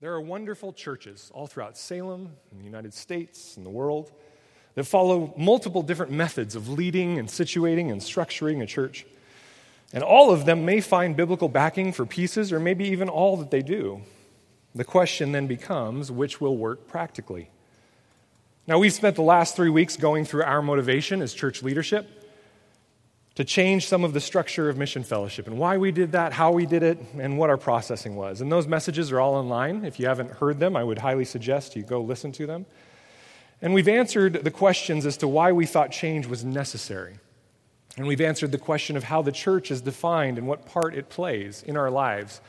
There are wonderful churches all throughout Salem, in the United States, and the world that follow multiple different methods of leading and situating and structuring a church. And all of them may find biblical backing for pieces or maybe even all that they do. The question then becomes which will work practically? Now, we've spent the last three weeks going through our motivation as church leadership to change some of the structure of mission fellowship and why we did that, how we did it, and what our processing was. And those messages are all online. If you haven't heard them, I would highly suggest you go listen to them. And we've answered the questions as to why we thought change was necessary. And we've answered the question of how the church is defined and what part it plays in our lives,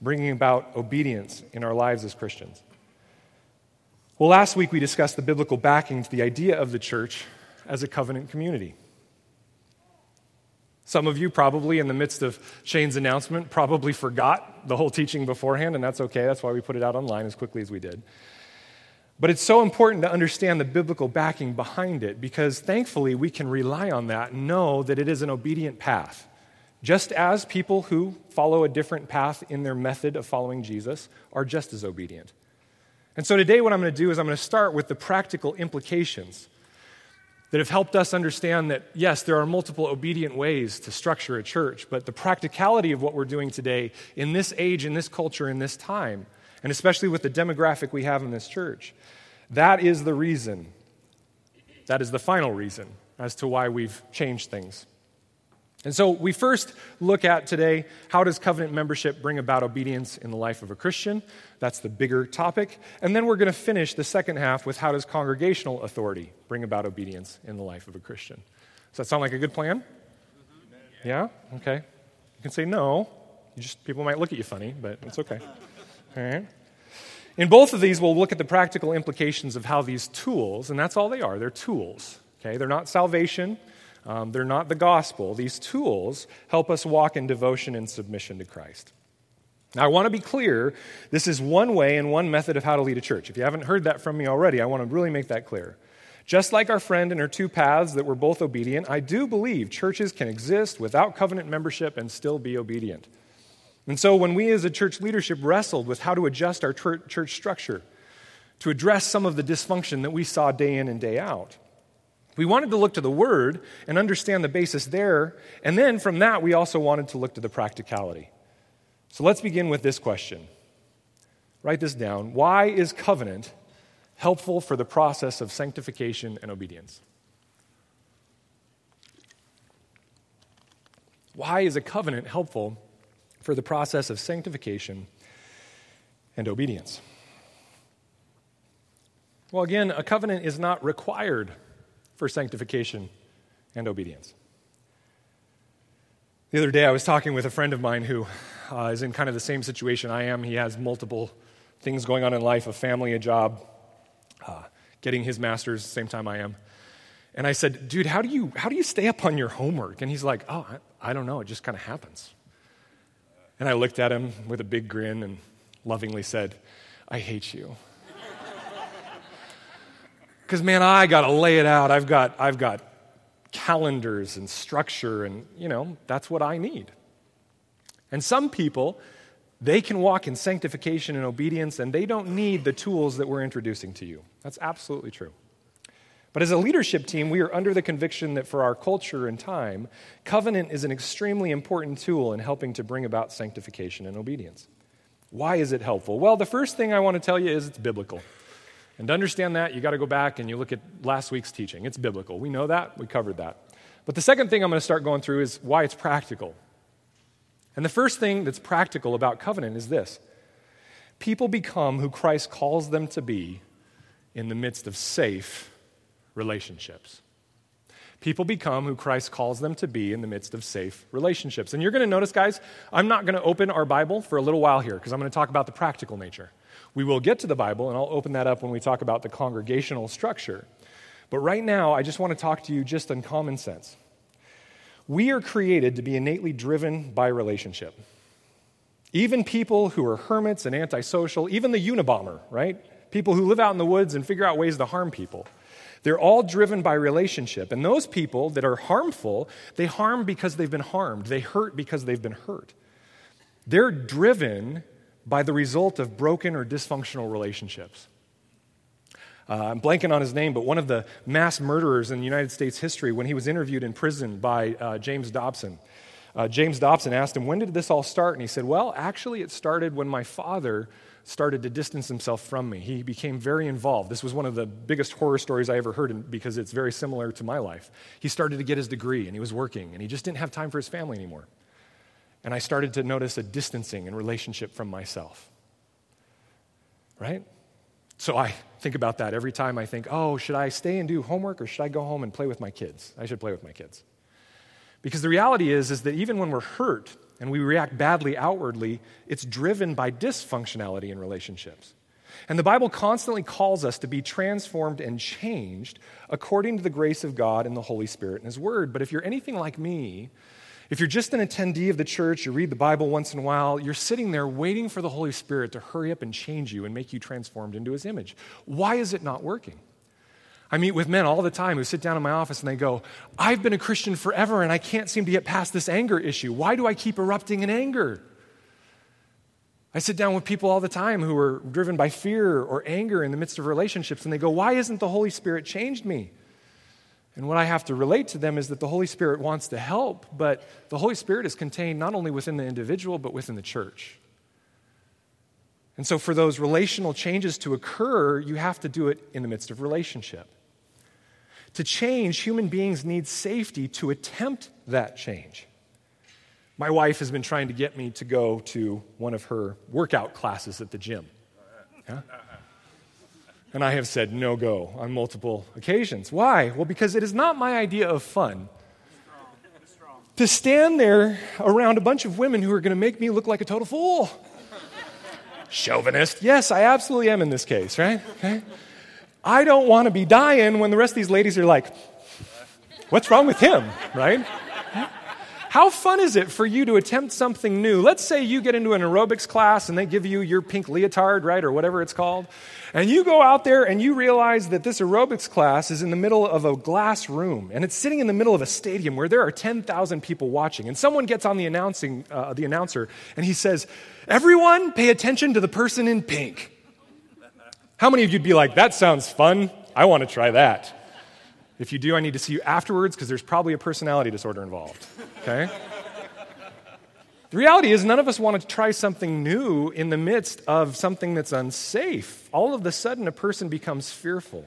bringing about obedience in our lives as Christians. Well, last week we discussed the biblical backing to the idea of the church as a covenant community. Some of you, probably in the midst of Shane's announcement, probably forgot the whole teaching beforehand, and that's okay. That's why we put it out online as quickly as we did. But it's so important to understand the biblical backing behind it because thankfully we can rely on that and know that it is an obedient path. Just as people who follow a different path in their method of following Jesus are just as obedient. And so today, what I'm going to do is I'm going to start with the practical implications that have helped us understand that, yes, there are multiple obedient ways to structure a church, but the practicality of what we're doing today in this age, in this culture, in this time and especially with the demographic we have in this church. That is the reason. That is the final reason as to why we've changed things. And so we first look at today how does covenant membership bring about obedience in the life of a Christian? That's the bigger topic. And then we're going to finish the second half with how does congregational authority bring about obedience in the life of a Christian? Does that sound like a good plan? Mm-hmm. Yeah? Okay. You can say no. You just people might look at you funny, but it's okay. All right? In both of these, we'll look at the practical implications of how these tools, and that's all they are, they're tools. Okay? They're not salvation, um, they're not the gospel. These tools help us walk in devotion and submission to Christ. Now, I want to be clear this is one way and one method of how to lead a church. If you haven't heard that from me already, I want to really make that clear. Just like our friend in her two paths that were both obedient, I do believe churches can exist without covenant membership and still be obedient. And so, when we as a church leadership wrestled with how to adjust our church structure to address some of the dysfunction that we saw day in and day out, we wanted to look to the Word and understand the basis there. And then from that, we also wanted to look to the practicality. So, let's begin with this question. Write this down. Why is covenant helpful for the process of sanctification and obedience? Why is a covenant helpful for the process of sanctification and obedience. Well, again, a covenant is not required for sanctification and obedience. The other day, I was talking with a friend of mine who uh, is in kind of the same situation I am. He has multiple things going on in life a family, a job, uh, getting his master's the same time I am. And I said, Dude, how do you, how do you stay up on your homework? And he's like, Oh, I, I don't know. It just kind of happens. And I looked at him with a big grin and lovingly said, I hate you. Because, man, I got to lay it out. I've got, I've got calendars and structure, and, you know, that's what I need. And some people, they can walk in sanctification and obedience, and they don't need the tools that we're introducing to you. That's absolutely true. But as a leadership team, we are under the conviction that for our culture and time, covenant is an extremely important tool in helping to bring about sanctification and obedience. Why is it helpful? Well, the first thing I want to tell you is it's biblical. And to understand that, you got to go back and you look at last week's teaching. It's biblical. We know that, we covered that. But the second thing I'm going to start going through is why it's practical. And the first thing that's practical about covenant is this people become who Christ calls them to be in the midst of safe relationships. People become who Christ calls them to be in the midst of safe relationships. And you're going to notice, guys, I'm not going to open our Bible for a little while here because I'm going to talk about the practical nature. We will get to the Bible, and I'll open that up when we talk about the congregational structure. But right now, I just want to talk to you just on common sense. We are created to be innately driven by relationship. Even people who are hermits and antisocial, even the Unabomber, right? People who live out in the woods and figure out ways to harm people. They're all driven by relationship. And those people that are harmful, they harm because they've been harmed. They hurt because they've been hurt. They're driven by the result of broken or dysfunctional relationships. Uh, I'm blanking on his name, but one of the mass murderers in United States history, when he was interviewed in prison by uh, James Dobson, uh, James Dobson asked him, When did this all start? And he said, Well, actually, it started when my father started to distance himself from me. He became very involved. This was one of the biggest horror stories I ever heard because it's very similar to my life. He started to get his degree and he was working and he just didn't have time for his family anymore. And I started to notice a distancing in relationship from myself. Right? So I think about that every time I think, oh, should I stay and do homework or should I go home and play with my kids? I should play with my kids. Because the reality is, is that even when we're hurt, and we react badly outwardly, it's driven by dysfunctionality in relationships. And the Bible constantly calls us to be transformed and changed according to the grace of God and the Holy Spirit and His Word. But if you're anything like me, if you're just an attendee of the church, you read the Bible once in a while, you're sitting there waiting for the Holy Spirit to hurry up and change you and make you transformed into His image. Why is it not working? I meet with men all the time who sit down in my office and they go, I've been a Christian forever and I can't seem to get past this anger issue. Why do I keep erupting in anger? I sit down with people all the time who are driven by fear or anger in the midst of relationships and they go, Why isn't the Holy Spirit changed me? And what I have to relate to them is that the Holy Spirit wants to help, but the Holy Spirit is contained not only within the individual, but within the church. And so, for those relational changes to occur, you have to do it in the midst of relationship. To change, human beings need safety to attempt that change. My wife has been trying to get me to go to one of her workout classes at the gym. Yeah? And I have said no go on multiple occasions. Why? Well, because it is not my idea of fun to stand there around a bunch of women who are going to make me look like a total fool. Chauvinist. Yes, I absolutely am in this case, right? Okay. I don't want to be dying when the rest of these ladies are like, what's wrong with him, right? How fun is it for you to attempt something new? Let's say you get into an aerobics class and they give you your pink leotard, right, or whatever it's called. And you go out there and you realize that this aerobics class is in the middle of a glass room and it's sitting in the middle of a stadium where there are 10,000 people watching. And someone gets on the, announcing, uh, the announcer and he says, Everyone, pay attention to the person in pink. How many of you'd be like, that sounds fun? I want to try that. If you do, I need to see you afterwards because there's probably a personality disorder involved. Okay? the reality is, none of us want to try something new in the midst of something that's unsafe. All of a sudden, a person becomes fearful.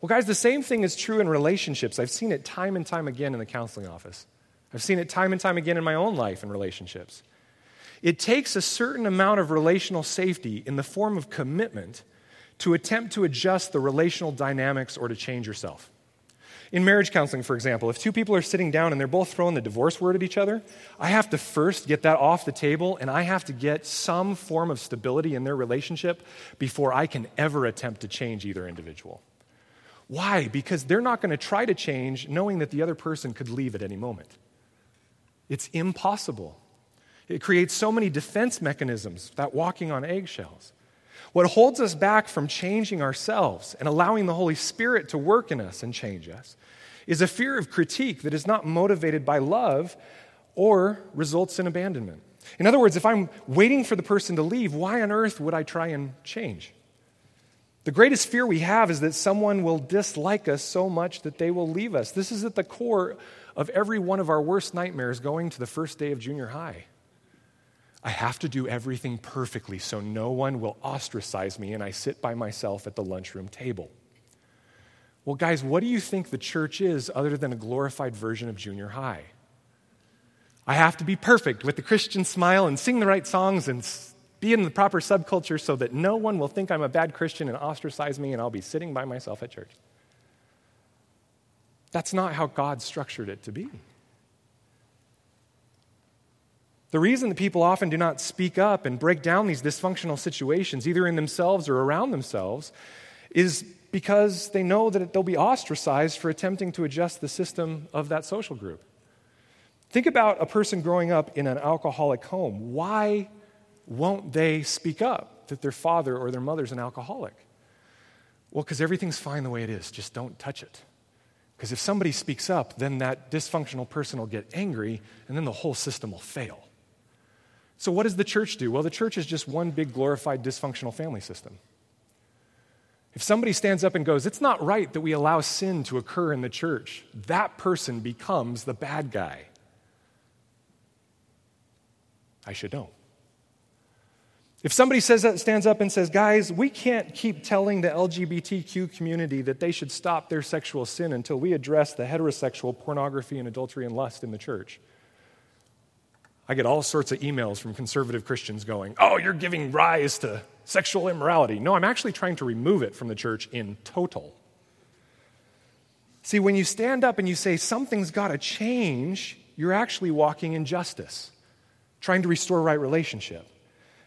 Well, guys, the same thing is true in relationships. I've seen it time and time again in the counseling office. I've seen it time and time again in my own life in relationships. It takes a certain amount of relational safety in the form of commitment to attempt to adjust the relational dynamics or to change yourself. In marriage counseling, for example, if two people are sitting down and they're both throwing the divorce word at each other, I have to first get that off the table and I have to get some form of stability in their relationship before I can ever attempt to change either individual. Why? Because they're not going to try to change knowing that the other person could leave at any moment. It's impossible. It creates so many defense mechanisms, that walking on eggshells. What holds us back from changing ourselves and allowing the Holy Spirit to work in us and change us is a fear of critique that is not motivated by love or results in abandonment. In other words, if I'm waiting for the person to leave, why on earth would I try and change? The greatest fear we have is that someone will dislike us so much that they will leave us. This is at the core of every one of our worst nightmares going to the first day of junior high. I have to do everything perfectly so no one will ostracize me and I sit by myself at the lunchroom table. Well, guys, what do you think the church is other than a glorified version of junior high? I have to be perfect with the Christian smile and sing the right songs and be in the proper subculture so that no one will think I'm a bad Christian and ostracize me and I'll be sitting by myself at church. That's not how God structured it to be. The reason that people often do not speak up and break down these dysfunctional situations, either in themselves or around themselves, is because they know that they'll be ostracized for attempting to adjust the system of that social group. Think about a person growing up in an alcoholic home. Why won't they speak up that their father or their mother's an alcoholic? Well, because everything's fine the way it is, just don't touch it. Because if somebody speaks up, then that dysfunctional person will get angry and then the whole system will fail. So, what does the church do? Well, the church is just one big glorified dysfunctional family system. If somebody stands up and goes, It's not right that we allow sin to occur in the church, that person becomes the bad guy. I should know. If somebody says that, stands up and says, guys, we can't keep telling the LGBTQ community that they should stop their sexual sin until we address the heterosexual pornography and adultery and lust in the church. I get all sorts of emails from conservative Christians going, oh, you're giving rise to sexual immorality. No, I'm actually trying to remove it from the church in total. See, when you stand up and you say something's got to change, you're actually walking in justice, trying to restore right relationship.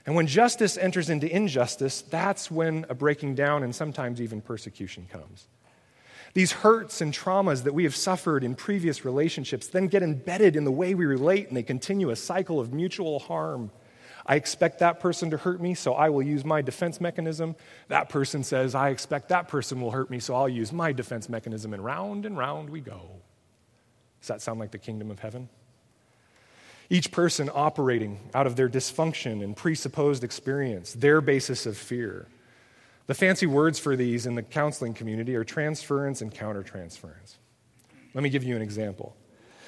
And when justice enters into injustice, that's when a breaking down and sometimes even persecution comes. These hurts and traumas that we have suffered in previous relationships then get embedded in the way we relate and they continue a cycle of mutual harm. I expect that person to hurt me, so I will use my defense mechanism. That person says, I expect that person will hurt me, so I'll use my defense mechanism, and round and round we go. Does that sound like the kingdom of heaven? Each person operating out of their dysfunction and presupposed experience, their basis of fear. The fancy words for these in the counseling community are transference and countertransference. Let me give you an example.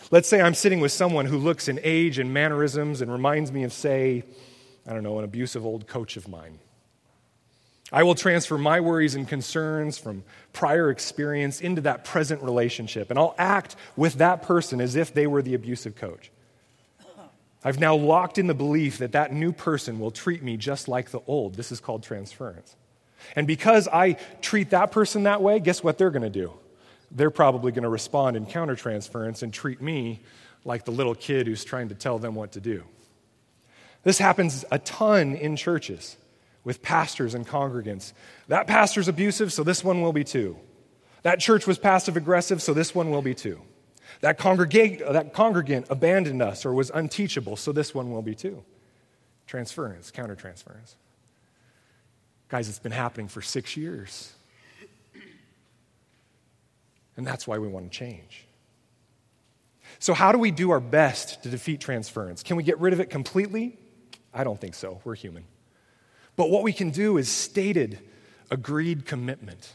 Let's say I'm sitting with someone who looks in age and mannerisms and reminds me of, say, I don't know, an abusive old coach of mine. I will transfer my worries and concerns from prior experience into that present relationship, and I'll act with that person as if they were the abusive coach. I've now locked in the belief that that new person will treat me just like the old. This is called transference. And because I treat that person that way, guess what they're going to do? They're probably going to respond in countertransference and treat me like the little kid who's trying to tell them what to do. This happens a ton in churches with pastors and congregants. That pastor's abusive, so this one will be too. That church was passive aggressive, so this one will be too. That, that congregant abandoned us or was unteachable, so this one will be too. Transference, countertransference. Guys, it's been happening for six years. And that's why we want to change. So, how do we do our best to defeat transference? Can we get rid of it completely? I don't think so. We're human. But what we can do is stated, agreed commitment.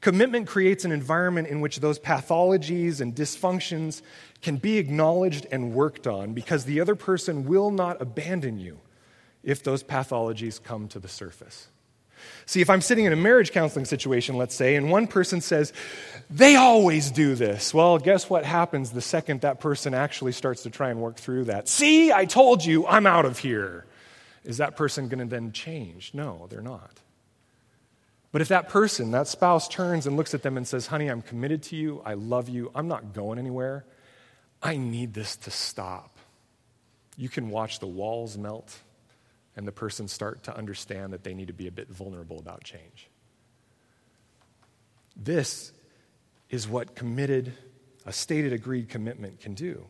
Commitment creates an environment in which those pathologies and dysfunctions can be acknowledged and worked on because the other person will not abandon you if those pathologies come to the surface. See, if I'm sitting in a marriage counseling situation, let's say, and one person says, they always do this. Well, guess what happens the second that person actually starts to try and work through that? See, I told you, I'm out of here. Is that person going to then change? No, they're not. But if that person, that spouse, turns and looks at them and says, Honey, I'm committed to you, I love you, I'm not going anywhere, I need this to stop. You can watch the walls melt and the person start to understand that they need to be a bit vulnerable about change. This is what committed, a stated agreed commitment can do.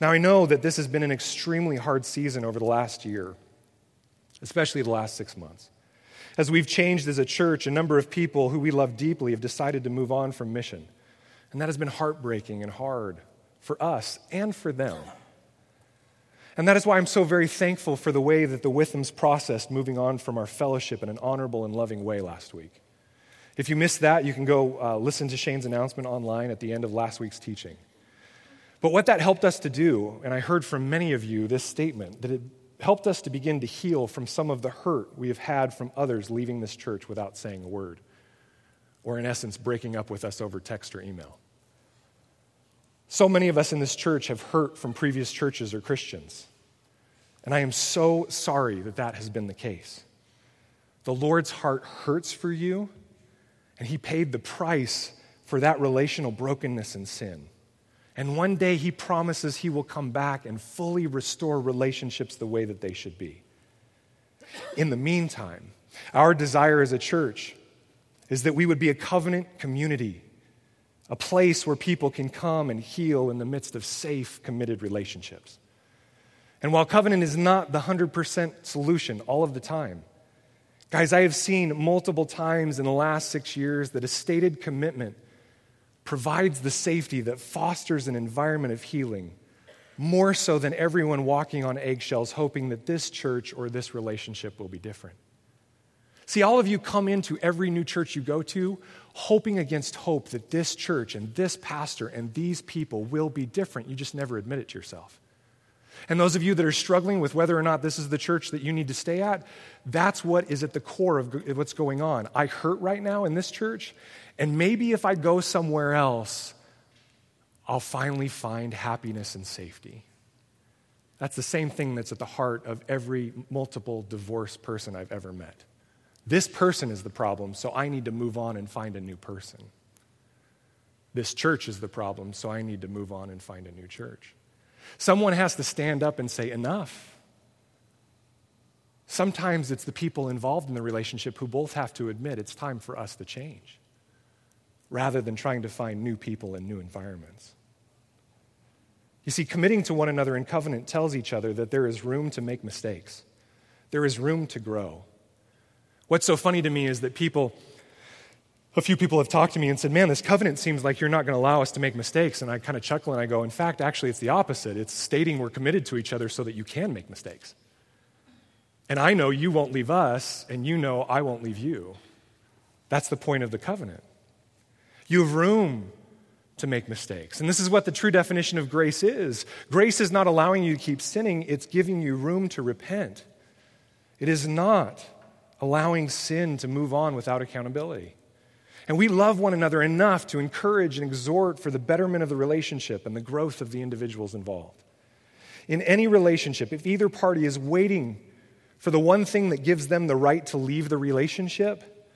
Now, I know that this has been an extremely hard season over the last year, especially the last six months. As we've changed as a church, a number of people who we love deeply have decided to move on from mission. And that has been heartbreaking and hard for us and for them. And that is why I'm so very thankful for the way that the Withams processed moving on from our fellowship in an honorable and loving way last week. If you missed that, you can go uh, listen to Shane's announcement online at the end of last week's teaching. But what that helped us to do, and I heard from many of you this statement, that it helped us to begin to heal from some of the hurt we have had from others leaving this church without saying a word, or in essence, breaking up with us over text or email. So many of us in this church have hurt from previous churches or Christians. And I am so sorry that that has been the case. The Lord's heart hurts for you, and He paid the price for that relational brokenness and sin. And one day he promises he will come back and fully restore relationships the way that they should be. In the meantime, our desire as a church is that we would be a covenant community, a place where people can come and heal in the midst of safe, committed relationships. And while covenant is not the 100% solution all of the time, guys, I have seen multiple times in the last six years that a stated commitment provides the safety that fosters an environment of healing more so than everyone walking on eggshells, hoping that this church or this relationship will be different. See, all of you come into every new church you go to hoping against hope that this church and this pastor and these people will be different. You just never admit it to yourself. And those of you that are struggling with whether or not this is the church that you need to stay at, that's what is at the core of what's going on. I hurt right now in this church, and maybe if I go somewhere else, I'll finally find happiness and safety. That's the same thing that's at the heart of every multiple divorce person I've ever met. This person is the problem, so I need to move on and find a new person. This church is the problem, so I need to move on and find a new church. Someone has to stand up and say, enough. Sometimes it's the people involved in the relationship who both have to admit it's time for us to change, rather than trying to find new people in new environments. You see, committing to one another in covenant tells each other that there is room to make mistakes, there is room to grow. What's so funny to me is that people a few people have talked to me and said, Man, this covenant seems like you're not going to allow us to make mistakes. And I kind of chuckle and I go, In fact, actually, it's the opposite. It's stating we're committed to each other so that you can make mistakes. And I know you won't leave us, and you know I won't leave you. That's the point of the covenant. You have room to make mistakes. And this is what the true definition of grace is grace is not allowing you to keep sinning, it's giving you room to repent. It is not allowing sin to move on without accountability. And we love one another enough to encourage and exhort for the betterment of the relationship and the growth of the individuals involved. In any relationship, if either party is waiting for the one thing that gives them the right to leave the relationship,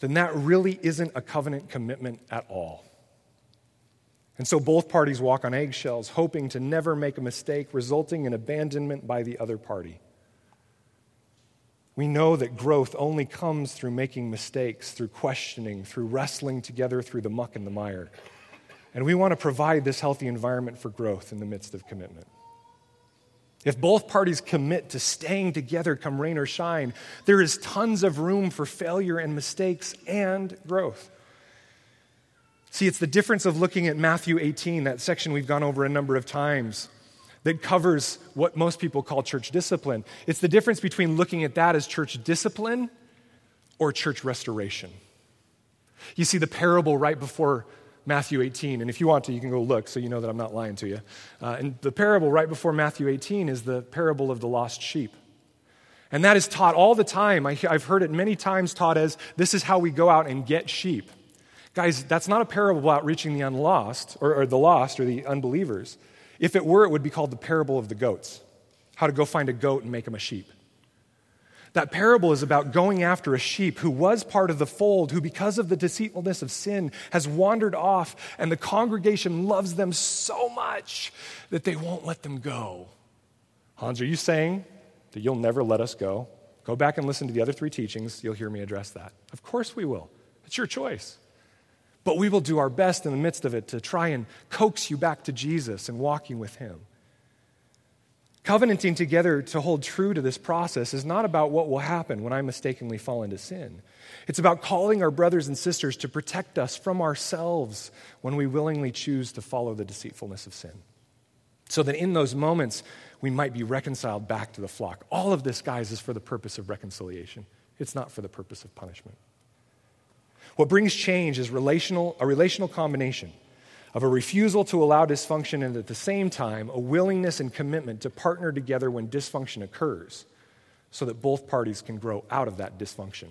then that really isn't a covenant commitment at all. And so both parties walk on eggshells, hoping to never make a mistake, resulting in abandonment by the other party. We know that growth only comes through making mistakes, through questioning, through wrestling together through the muck and the mire. And we want to provide this healthy environment for growth in the midst of commitment. If both parties commit to staying together come rain or shine, there is tons of room for failure and mistakes and growth. See, it's the difference of looking at Matthew 18, that section we've gone over a number of times that covers what most people call church discipline. It's the difference between looking at that as church discipline or church restoration. You see the parable right before Matthew 18, and if you want to, you can go look so you know that I'm not lying to you. Uh, and the parable right before Matthew 18 is the parable of the lost sheep. And that is taught all the time. I, have heard it many times taught as this is how we go out and get sheep. Guys, that's not a parable about reaching the unlost or, or the lost or the unbelievers. If it were, it would be called the parable of the goats how to go find a goat and make him a sheep. That parable is about going after a sheep who was part of the fold, who, because of the deceitfulness of sin, has wandered off, and the congregation loves them so much that they won't let them go. Hans, are you saying that you'll never let us go? Go back and listen to the other three teachings. You'll hear me address that. Of course we will. It's your choice. But we will do our best in the midst of it to try and coax you back to Jesus and walking with Him. Covenanting together to hold true to this process is not about what will happen when I mistakenly fall into sin. It's about calling our brothers and sisters to protect us from ourselves when we willingly choose to follow the deceitfulness of sin. So that in those moments, we might be reconciled back to the flock. All of this, guys, is for the purpose of reconciliation, it's not for the purpose of punishment. What brings change is relational, a relational combination of a refusal to allow dysfunction and at the same time a willingness and commitment to partner together when dysfunction occurs so that both parties can grow out of that dysfunction.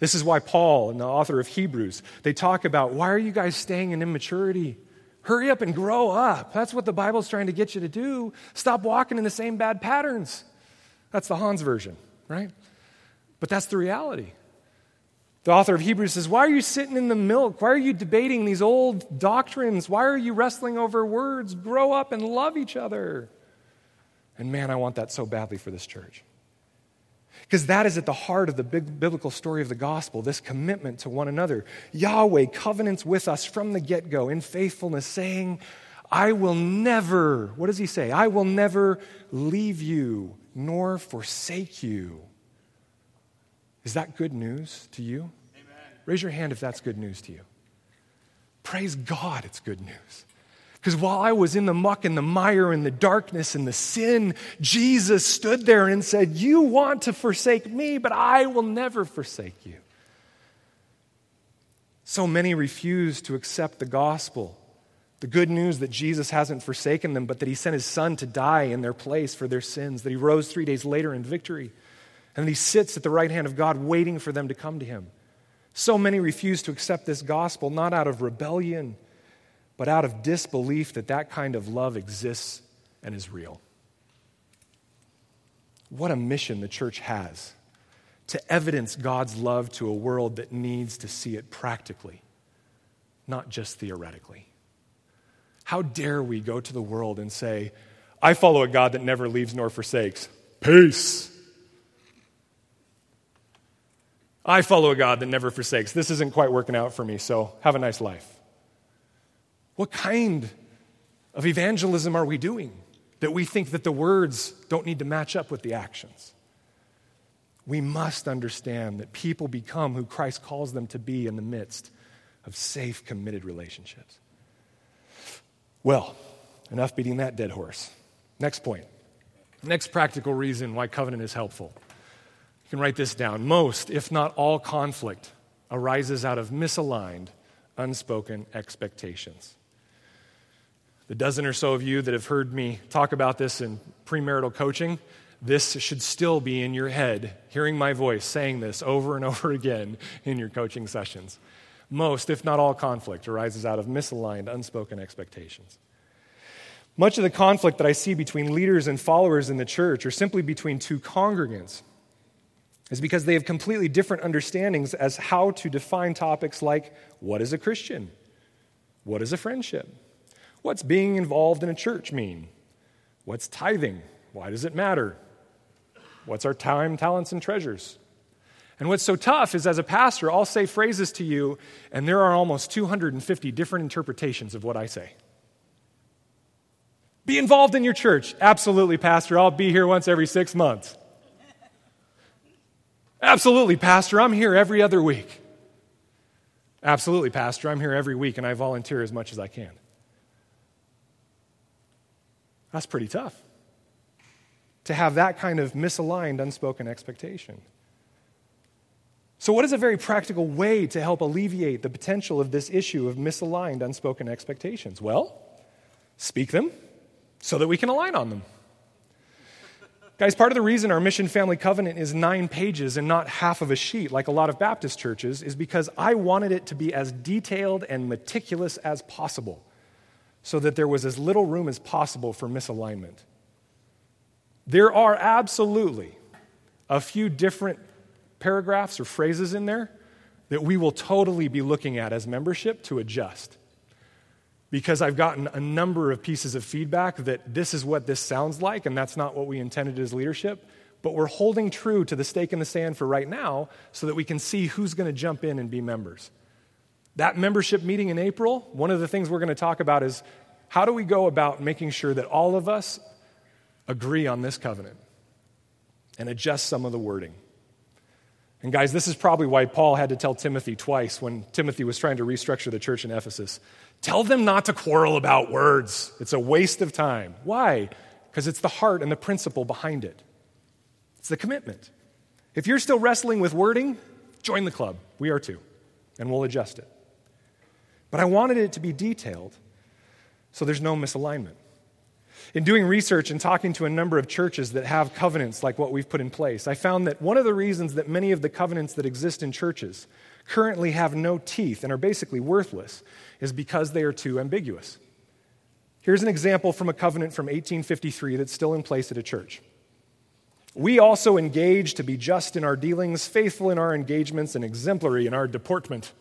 This is why Paul and the author of Hebrews, they talk about why are you guys staying in immaturity? Hurry up and grow up. That's what the Bible's trying to get you to do. Stop walking in the same bad patterns. That's the Hans version, right? But that's the reality. The author of Hebrews says, Why are you sitting in the milk? Why are you debating these old doctrines? Why are you wrestling over words? Grow up and love each other. And man, I want that so badly for this church. Because that is at the heart of the big biblical story of the gospel this commitment to one another. Yahweh covenants with us from the get go in faithfulness, saying, I will never, what does he say? I will never leave you nor forsake you. Is that good news to you? Amen. Raise your hand if that's good news to you. Praise God, it's good news. Because while I was in the muck and the mire and the darkness and the sin, Jesus stood there and said, You want to forsake me, but I will never forsake you. So many refuse to accept the gospel, the good news that Jesus hasn't forsaken them, but that he sent his son to die in their place for their sins, that he rose three days later in victory, and he sits at the right hand of God waiting for them to come to him. So many refuse to accept this gospel, not out of rebellion but out of disbelief that that kind of love exists and is real. What a mission the church has to evidence God's love to a world that needs to see it practically, not just theoretically. How dare we go to the world and say, I follow a God that never leaves nor forsakes. Peace. I follow a God that never forsakes. This isn't quite working out for me, so have a nice life. What kind of evangelism are we doing that we think that the words don't need to match up with the actions? We must understand that people become who Christ calls them to be in the midst of safe, committed relationships. Well, enough beating that dead horse. Next point. Next practical reason why covenant is helpful. You can write this down. Most, if not all, conflict arises out of misaligned, unspoken expectations. The dozen or so of you that have heard me talk about this in premarital coaching, this should still be in your head, hearing my voice saying this over and over again in your coaching sessions. Most, if not all, conflict arises out of misaligned, unspoken expectations. Much of the conflict that I see between leaders and followers in the church, or simply between two congregants, is because they have completely different understandings as how to define topics like what is a Christian? What is a friendship? What's being involved in a church mean? What's tithing? Why does it matter? What's our time, talents, and treasures? And what's so tough is as a pastor, I'll say phrases to you, and there are almost 250 different interpretations of what I say. Be involved in your church. Absolutely, Pastor. I'll be here once every six months. Absolutely, Pastor. I'm here every other week. Absolutely, Pastor. I'm here every week, and I volunteer as much as I can. That's pretty tough to have that kind of misaligned, unspoken expectation. So, what is a very practical way to help alleviate the potential of this issue of misaligned, unspoken expectations? Well, speak them so that we can align on them. Guys, part of the reason our mission family covenant is nine pages and not half of a sheet like a lot of Baptist churches is because I wanted it to be as detailed and meticulous as possible so that there was as little room as possible for misalignment. There are absolutely a few different paragraphs or phrases in there that we will totally be looking at as membership to adjust. Because I've gotten a number of pieces of feedback that this is what this sounds like, and that's not what we intended as leadership. But we're holding true to the stake in the sand for right now so that we can see who's going to jump in and be members. That membership meeting in April, one of the things we're going to talk about is how do we go about making sure that all of us agree on this covenant and adjust some of the wording. And guys, this is probably why Paul had to tell Timothy twice when Timothy was trying to restructure the church in Ephesus. Tell them not to quarrel about words. It's a waste of time. Why? Because it's the heart and the principle behind it. It's the commitment. If you're still wrestling with wording, join the club. We are too, and we'll adjust it. But I wanted it to be detailed so there's no misalignment. In doing research and talking to a number of churches that have covenants like what we've put in place, I found that one of the reasons that many of the covenants that exist in churches currently have no teeth and are basically worthless is because they are too ambiguous. Here's an example from a covenant from 1853 that's still in place at a church. We also engage to be just in our dealings, faithful in our engagements, and exemplary in our deportment.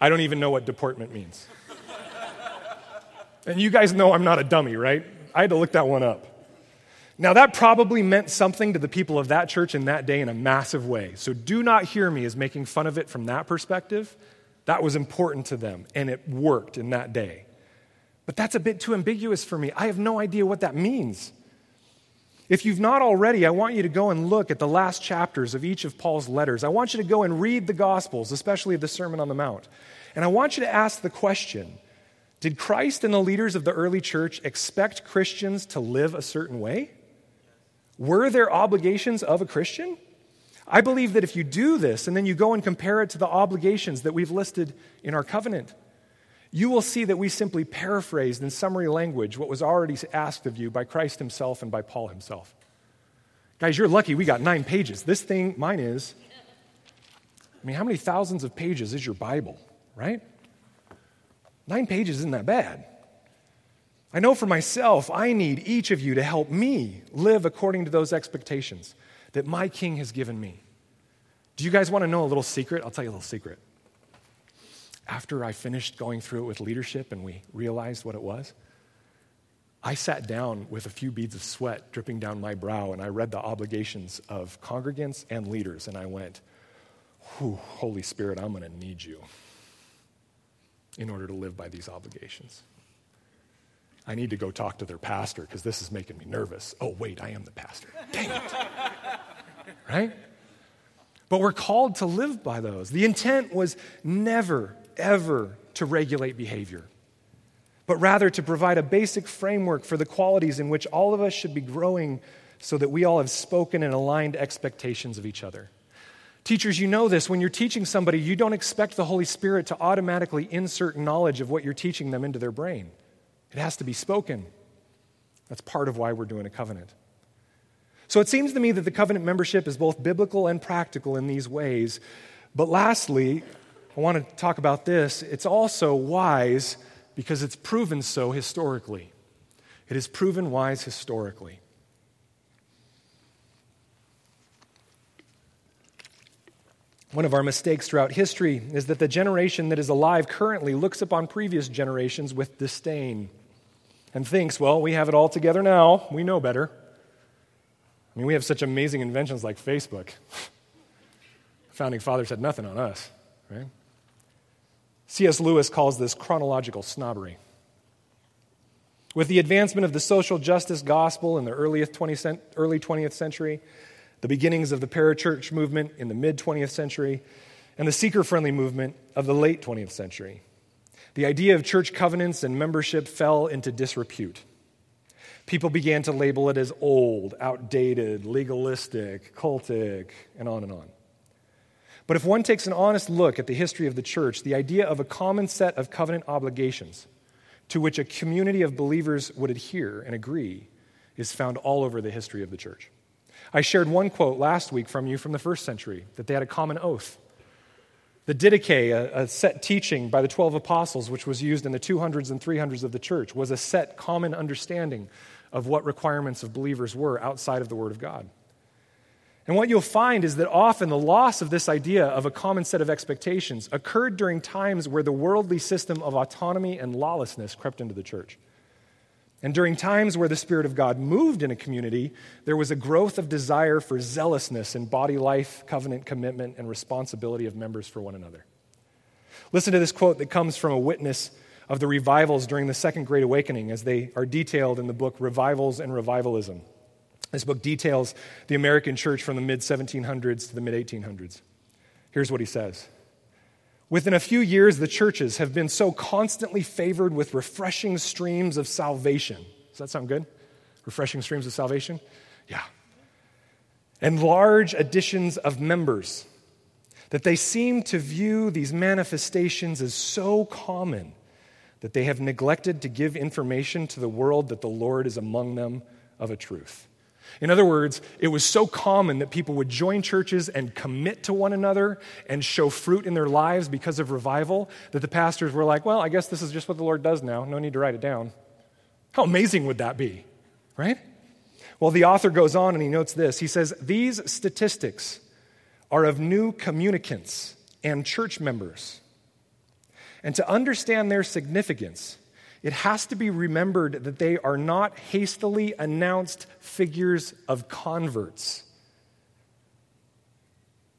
I don't even know what deportment means. and you guys know I'm not a dummy, right? I had to look that one up. Now, that probably meant something to the people of that church in that day in a massive way. So do not hear me as making fun of it from that perspective. That was important to them, and it worked in that day. But that's a bit too ambiguous for me. I have no idea what that means. If you've not already, I want you to go and look at the last chapters of each of Paul's letters. I want you to go and read the Gospels, especially the Sermon on the Mount. And I want you to ask the question Did Christ and the leaders of the early church expect Christians to live a certain way? Were there obligations of a Christian? I believe that if you do this and then you go and compare it to the obligations that we've listed in our covenant, you will see that we simply paraphrased in summary language what was already asked of you by Christ himself and by Paul himself. Guys, you're lucky we got nine pages. This thing, mine is. I mean, how many thousands of pages is your Bible, right? Nine pages isn't that bad. I know for myself, I need each of you to help me live according to those expectations that my King has given me. Do you guys want to know a little secret? I'll tell you a little secret after I finished going through it with leadership and we realized what it was, I sat down with a few beads of sweat dripping down my brow and I read the obligations of congregants and leaders and I went, Holy Spirit, I'm going to need you in order to live by these obligations. I need to go talk to their pastor because this is making me nervous. Oh, wait, I am the pastor. Dang it. right? But we're called to live by those. The intent was never ever to regulate behavior, but rather to provide a basic framework for the qualities in which all of us should be growing so that we all have spoken and aligned expectations of each other. Teachers, you know this. When you're teaching somebody, you don't expect the Holy Spirit to automatically insert knowledge of what you're teaching them into their brain. It has to be spoken. That's part of why we're doing a covenant. So it seems to me that the covenant membership is both biblical and practical in these ways. But lastly, I want to talk about this. It's also wise because it's proven so historically. It is proven wise historically. One of our mistakes throughout history is that the generation that is alive currently looks upon previous generations with disdain and thinks, well, we have it all together now. We know better. I mean, we have such amazing inventions like Facebook. founding fathers had nothing on us, right? C.S. Lewis calls this chronological snobbery. With the advancement of the social justice gospel in the early 20th century, the beginnings of the parachurch movement in the mid 20th century, and the seeker friendly movement of the late 20th century, the idea of church covenants and membership fell into disrepute. People began to label it as old, outdated, legalistic, cultic, and on and on. But if one takes an honest look at the history of the church, the idea of a common set of covenant obligations to which a community of believers would adhere and agree is found all over the history of the church. I shared one quote last week from you from the first century that they had a common oath. The Didache, a, a, set teaching by the 12 apostles, which was used in the 200s and 300s of the church, was a set common understanding of what requirements of believers were outside of the Word of God. And what you'll find is that often the loss of this idea of a common set of expectations occurred during times where the worldly system of autonomy and lawlessness crept into the church. And during times where the Spirit of God moved in a community, there was a growth of desire for zealousness in body life, covenant commitment, and responsibility of members for one another. Listen to this quote that comes from a witness of the revivals during the Second Great Awakening, as they are detailed in the book Revivals and Revivalism. This book details the American church from the mid 1700s to the mid 1800s. Here's what he says Within a few years, the churches have been so constantly favored with refreshing streams of salvation. Does that sound good? Refreshing streams of salvation? Yeah. And large additions of members that they seem to view these manifestations as so common that they have neglected to give information to the world that the Lord is among them of a truth. In other words, it was so common that people would join churches and commit to one another and show fruit in their lives because of revival that the pastors were like, well, I guess this is just what the Lord does now. No need to write it down. How amazing would that be, right? Well, the author goes on and he notes this. He says, These statistics are of new communicants and church members. And to understand their significance, it has to be remembered that they are not hastily announced figures of converts.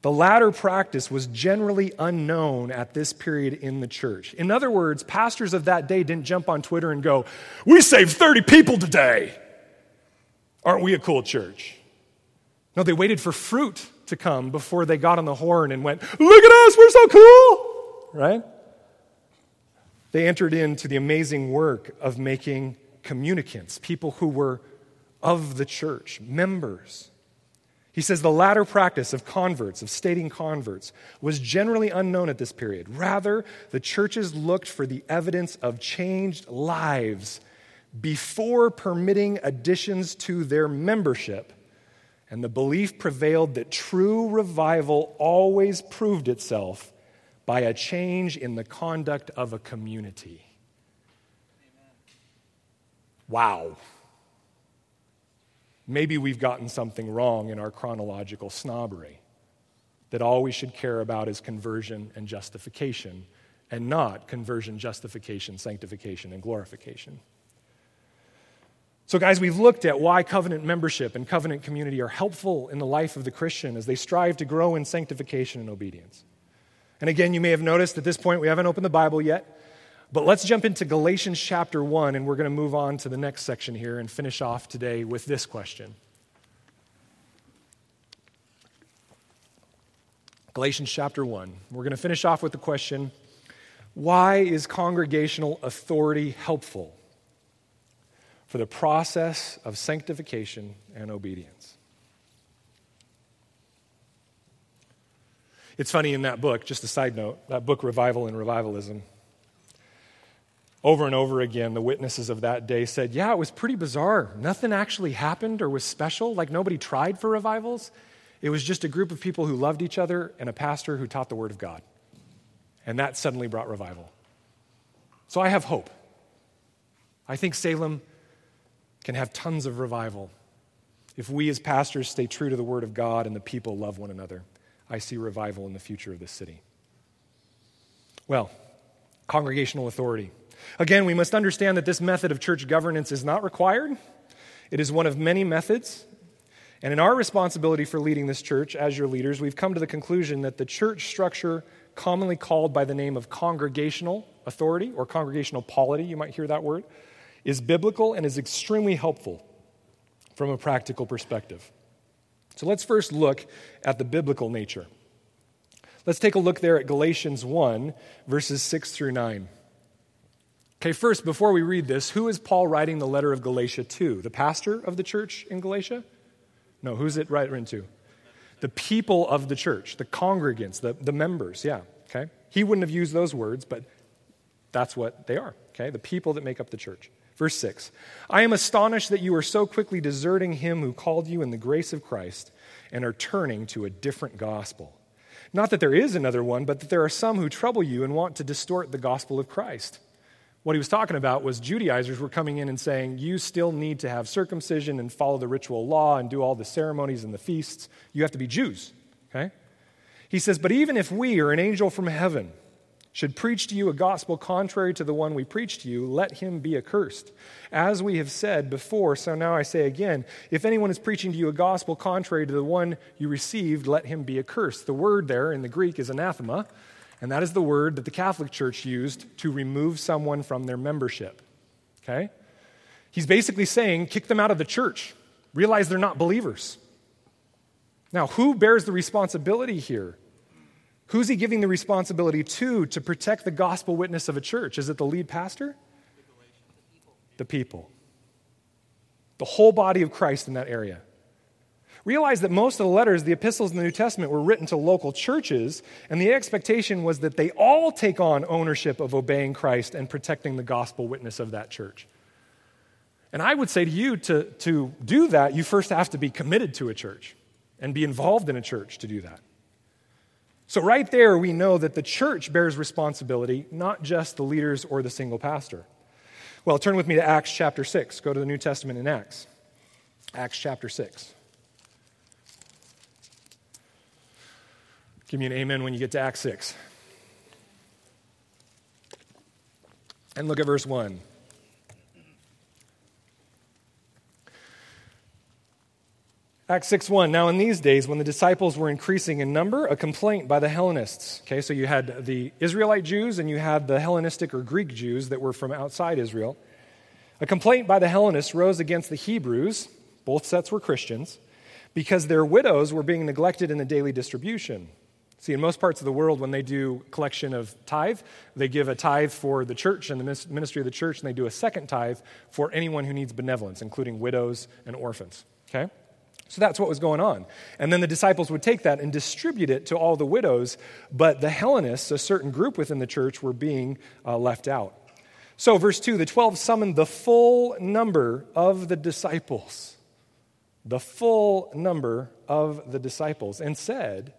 The latter practice was generally unknown at this period in the church. In other words, pastors of that day didn't jump on Twitter and go, We saved 30 people today. Aren't we a cool church? No, they waited for fruit to come before they got on the horn and went, Look at us, we're so cool, right? They entered into the amazing work of making communicants, people who were of the church, members. He says the latter practice of converts, of stating converts, was generally unknown at this period. Rather, the churches looked for the evidence of changed lives before permitting additions to their membership. And the belief prevailed that true revival always proved itself by a change in the conduct of a community. Wow. Maybe we've gotten something wrong in our chronological snobbery. That all we should care about is conversion and justification, and not conversion, justification, sanctification, and glorification. So, guys, we've looked at why covenant membership and covenant community are helpful in the life of the Christian as they strive to grow in sanctification and obedience. And again, you may have noticed at this point we haven't opened the Bible yet, but let's jump into Galatians chapter 1, and we're going to move on to the next section here and finish off today with this question. Galatians chapter 1. We're going to finish off with the question why is congregational authority helpful? for the process of sanctification and obedience. It's funny in that book, just a side note, that book, Revival and Revivalism, over and over again, the witnesses of that day said, Yeah, it was pretty bizarre. Nothing actually happened or was special. Like nobody tried for revivals. It was just a group of people who loved each other and a pastor who taught the Word of God. And that suddenly brought revival. So I have hope. I think Salem can have tons of revival if we as pastors stay true to the Word of God and the people love one another. I see revival in the future of this city. Well, congregational authority. Again, we must understand that this method of church governance is not required. It is one of many methods. And in our responsibility for leading this church as your leaders, we've come to the conclusion that the church structure, commonly called by the name of congregational authority or congregational polity, you might hear that word, is biblical and is extremely helpful from a practical perspective. So let's first look at the biblical nature. Let's take a look there at Galatians 1, verses 6 through 9. Okay, first, before we read this, who is Paul writing the letter of Galatia to? The pastor of the church in Galatia? No, who's it written to? The people of the church, the congregants, the, the members, yeah, okay? He wouldn't have used those words, but that's what they are, okay? The people that make up the church. Verse 6 I am astonished that you are so quickly deserting him who called you in the grace of Christ and are turning to a different gospel. Not that there is another one, but that there are some who trouble you and want to distort the gospel of Christ. What he was talking about was Judaizers were coming in and saying, You still need to have circumcision and follow the ritual law and do all the ceremonies and the feasts. You have to be Jews. Okay? He says, But even if we or an angel from heaven should preach to you a gospel contrary to the one we preach to you, let him be accursed. As we have said before, so now I say again if anyone is preaching to you a gospel contrary to the one you received, let him be accursed. The word there in the Greek is anathema, and that is the word that the Catholic Church used to remove someone from their membership. Okay? He's basically saying, kick them out of the church. Realize they're not believers. Now, who bears the responsibility here? Who's he giving the responsibility to to protect the gospel witness of a church? Is it the lead pastor? The people. The whole body of Christ in that area. Realize that most of the letters, the epistles in the New Testament, were written to local churches, and the expectation was that they all take on ownership of obeying Christ and protecting the gospel witness of that church. And I would say to you, to, to do that, you first have to be committed to a church and be involved in a church to do that. So, right there, we know that the church bears responsibility, not just the leaders or the single pastor. Well, turn with me to Acts chapter 6. Go to the New Testament in Acts. Acts chapter 6. Give me an amen when you get to Acts 6. And look at verse 1. Acts 6 1. Now, in these days, when the disciples were increasing in number, a complaint by the Hellenists. Okay, so you had the Israelite Jews and you had the Hellenistic or Greek Jews that were from outside Israel. A complaint by the Hellenists rose against the Hebrews both sets were Christians, because their widows were being neglected in the daily distribution. See, in most parts of the world, when they do collection of tithe, they give a tithe for the church and the ministry of the church, and they do a second tithe for anyone who needs benevolence, including widows and orphans. Okay? So that's what was going on. And then the disciples would take that and distribute it to all the widows, but the Hellenists, a certain group within the church, were being uh, left out. So, verse 2 the 12 summoned the full number of the disciples, the full number of the disciples, and said,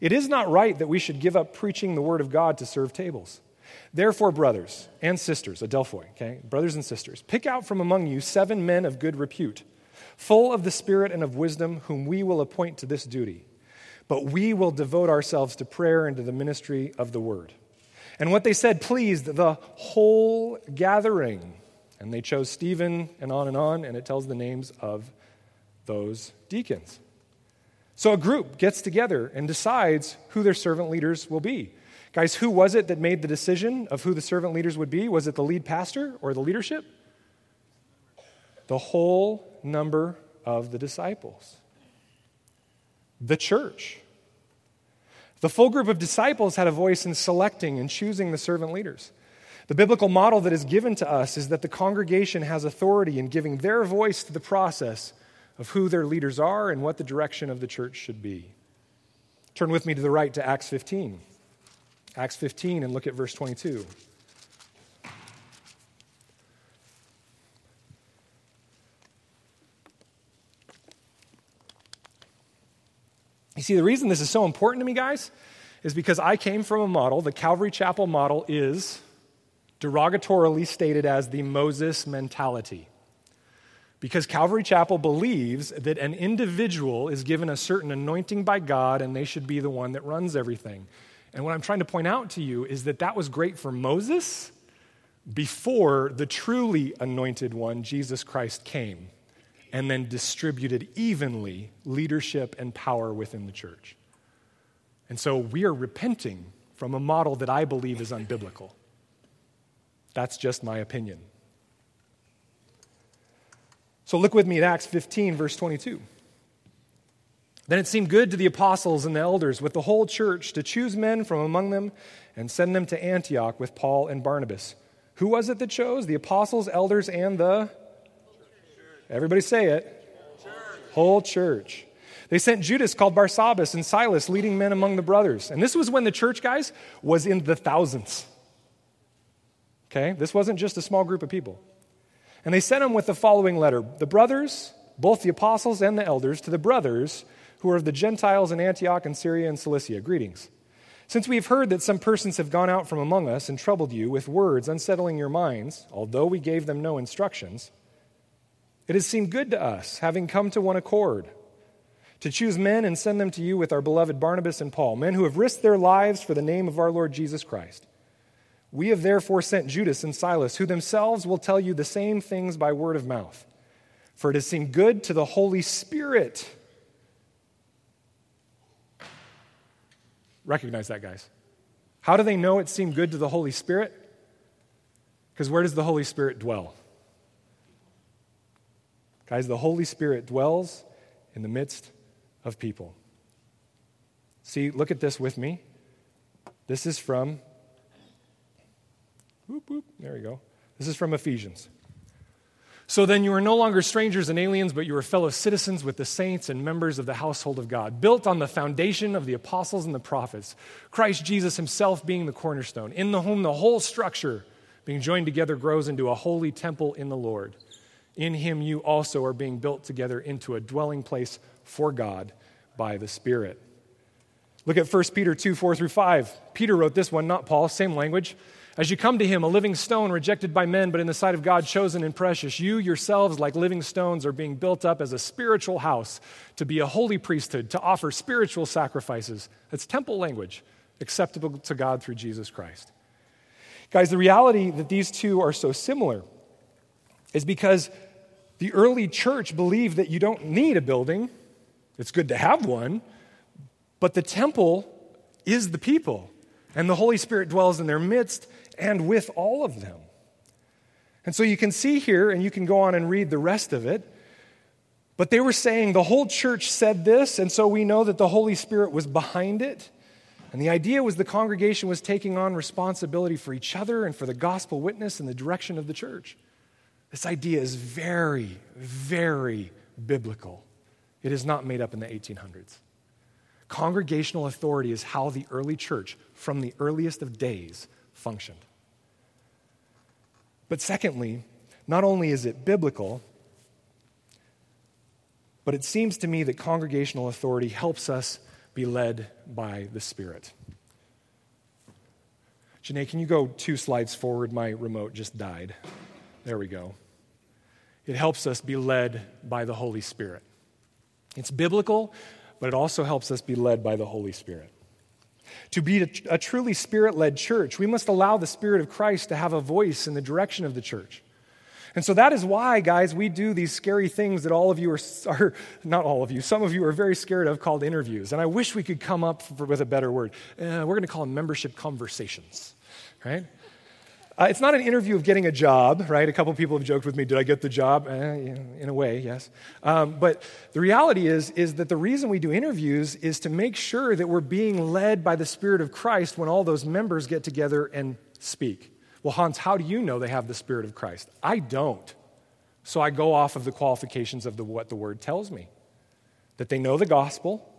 it is not right that we should give up preaching the word of God to serve tables. Therefore, brothers and sisters, Adelphoi, okay, brothers and sisters, pick out from among you seven men of good repute, full of the Spirit and of wisdom, whom we will appoint to this duty. But we will devote ourselves to prayer and to the ministry of the word. And what they said pleased the whole gathering. And they chose Stephen and on and on, and it tells the names of those deacons. So a group gets together and decides who their servant leaders will be. Guys, who was it that made the decision of who the servant leaders would be? Was it the lead pastor or the leadership? The whole number of the disciples. The church. The full group of disciples had a voice in selecting and choosing the servant leaders. The biblical model that is given to us is that the congregation has authority in giving their voice to the process of who their leaders are and what the direction of the church should be. Turn with me to the right to Acts 15. Acts 15 and look at verse 22. You see, the reason this is so important to me, guys, is because I came from a model, the Calvary Chapel model is derogatorily stated as the Moses mentality. Because Calvary Chapel believes that an individual is given a certain anointing by God and they should be the one that runs everything. And what I'm trying to point out to you is that that was great for Moses before the truly anointed one, Jesus Christ, came and then distributed evenly leadership and power within the church. And so we are repenting from a model that I believe is unbiblical. That's just my opinion. So look with me at Acts 15, verse 22. Then it seemed good to the apostles and the elders with the whole church to choose men from among them and send them to Antioch with Paul and Barnabas. Who was it that chose? The apostles, elders, and the. Everybody say it. Church. Whole church. They sent Judas called Barsabbas and Silas, leading men among the brothers. And this was when the church, guys, was in the thousands. Okay? This wasn't just a small group of people. And they sent him with the following letter The brothers, both the apostles and the elders, to the brothers who are of the Gentiles in Antioch and Syria and Cilicia, greetings. Since we have heard that some persons have gone out from among us and troubled you with words unsettling your minds, although we gave them no instructions, it has seemed good to us, having come to one accord, to choose men and send them to you with our beloved Barnabas and Paul, men who have risked their lives for the name of our Lord Jesus Christ. We have therefore sent Judas and Silas, who themselves will tell you the same things by word of mouth. For it has seemed good to the Holy Spirit. Recognize that, guys. How do they know it seemed good to the Holy Spirit? Because where does the Holy Spirit dwell? Guys, the Holy Spirit dwells in the midst of people. See, look at this with me. This is from Whoop, whoop. There we go. This is from Ephesians. So then you are no longer strangers and aliens, but you are fellow citizens with the saints and members of the household of God, built on the foundation of the apostles and the prophets, Christ Jesus himself being the cornerstone, in the whom the whole structure, being joined together, grows into a holy temple in the Lord. In him you also are being built together into a dwelling place for God by the Spirit. Look at 1 Peter 2 4 through 5. Peter wrote this one, not Paul, same language. As you come to him, a living stone rejected by men, but in the sight of God chosen and precious, you yourselves, like living stones, are being built up as a spiritual house to be a holy priesthood, to offer spiritual sacrifices. That's temple language, acceptable to God through Jesus Christ. Guys, the reality that these two are so similar is because the early church believed that you don't need a building, it's good to have one, but the temple is the people, and the Holy Spirit dwells in their midst and with all of them. And so you can see here, and you can go on and read the rest of it, But they were saying the whole church said this, and so we know that the Holy Spirit was behind it. And the idea was the congregation was taking on responsibility for each other and for the gospel witness and the direction of the church. This idea is very, very biblical. It is not made up in the 1800s. Congregational authority is how the early church, from the earliest of days, functioned. But secondly, not only is it biblical, but it seems to me that congregational authority helps us be led by the Spirit. Janae, can you go two slides forward? My remote just died. There we go. It helps us be led by the Holy Spirit. It's biblical, but it also helps us be led by the Holy Spirit. To be a, truly spirit led church, we must allow the Spirit of Christ to have a voice in the direction of the church. And so that is why, guys, we do these scary things that all of you are, are, not all of you, some of you are very scared of called interviews. And I wish we could come up for, with a better word. Uh, we're going to call them membership conversations, right? Uh, it's not an interview of getting a job, right? A couple people have joked with me, did I get the job? Eh, in a way, yes. Um, but the reality is, is that the reason we do interviews is to make sure that we're being led by the Spirit of Christ when all those members get together and speak. Well, Hans, how do you know they have the Spirit of Christ? I don't. So I go off of the qualifications of the, what the Word tells me that they know the gospel,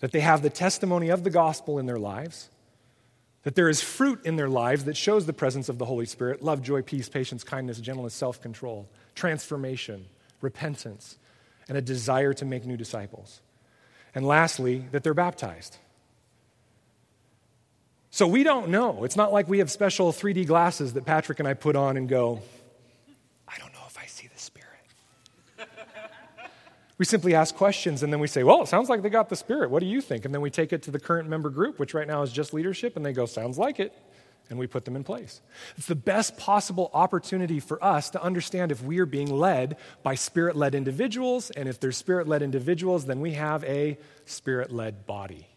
that they have the testimony of the gospel in their lives, that there is fruit in their lives that shows the presence of the Holy Spirit love, joy, peace, patience, kindness, gentleness, self control, transformation, repentance, and a desire to make new disciples. And lastly, that they're baptized. So we don't know. It's not like we have special 3D glasses that Patrick and I put on and go, I don't know if I see the Spirit. We simply ask questions and then we say, Well, it sounds like they got the Spirit. What do you think? And then we take it to the current member group, which right now is just leadership, and they go, Sounds like it. And we put them in place. It's the best possible opportunity for us to understand if we are being led by spirit led individuals. And if there's spirit led individuals, then we have a spirit led body.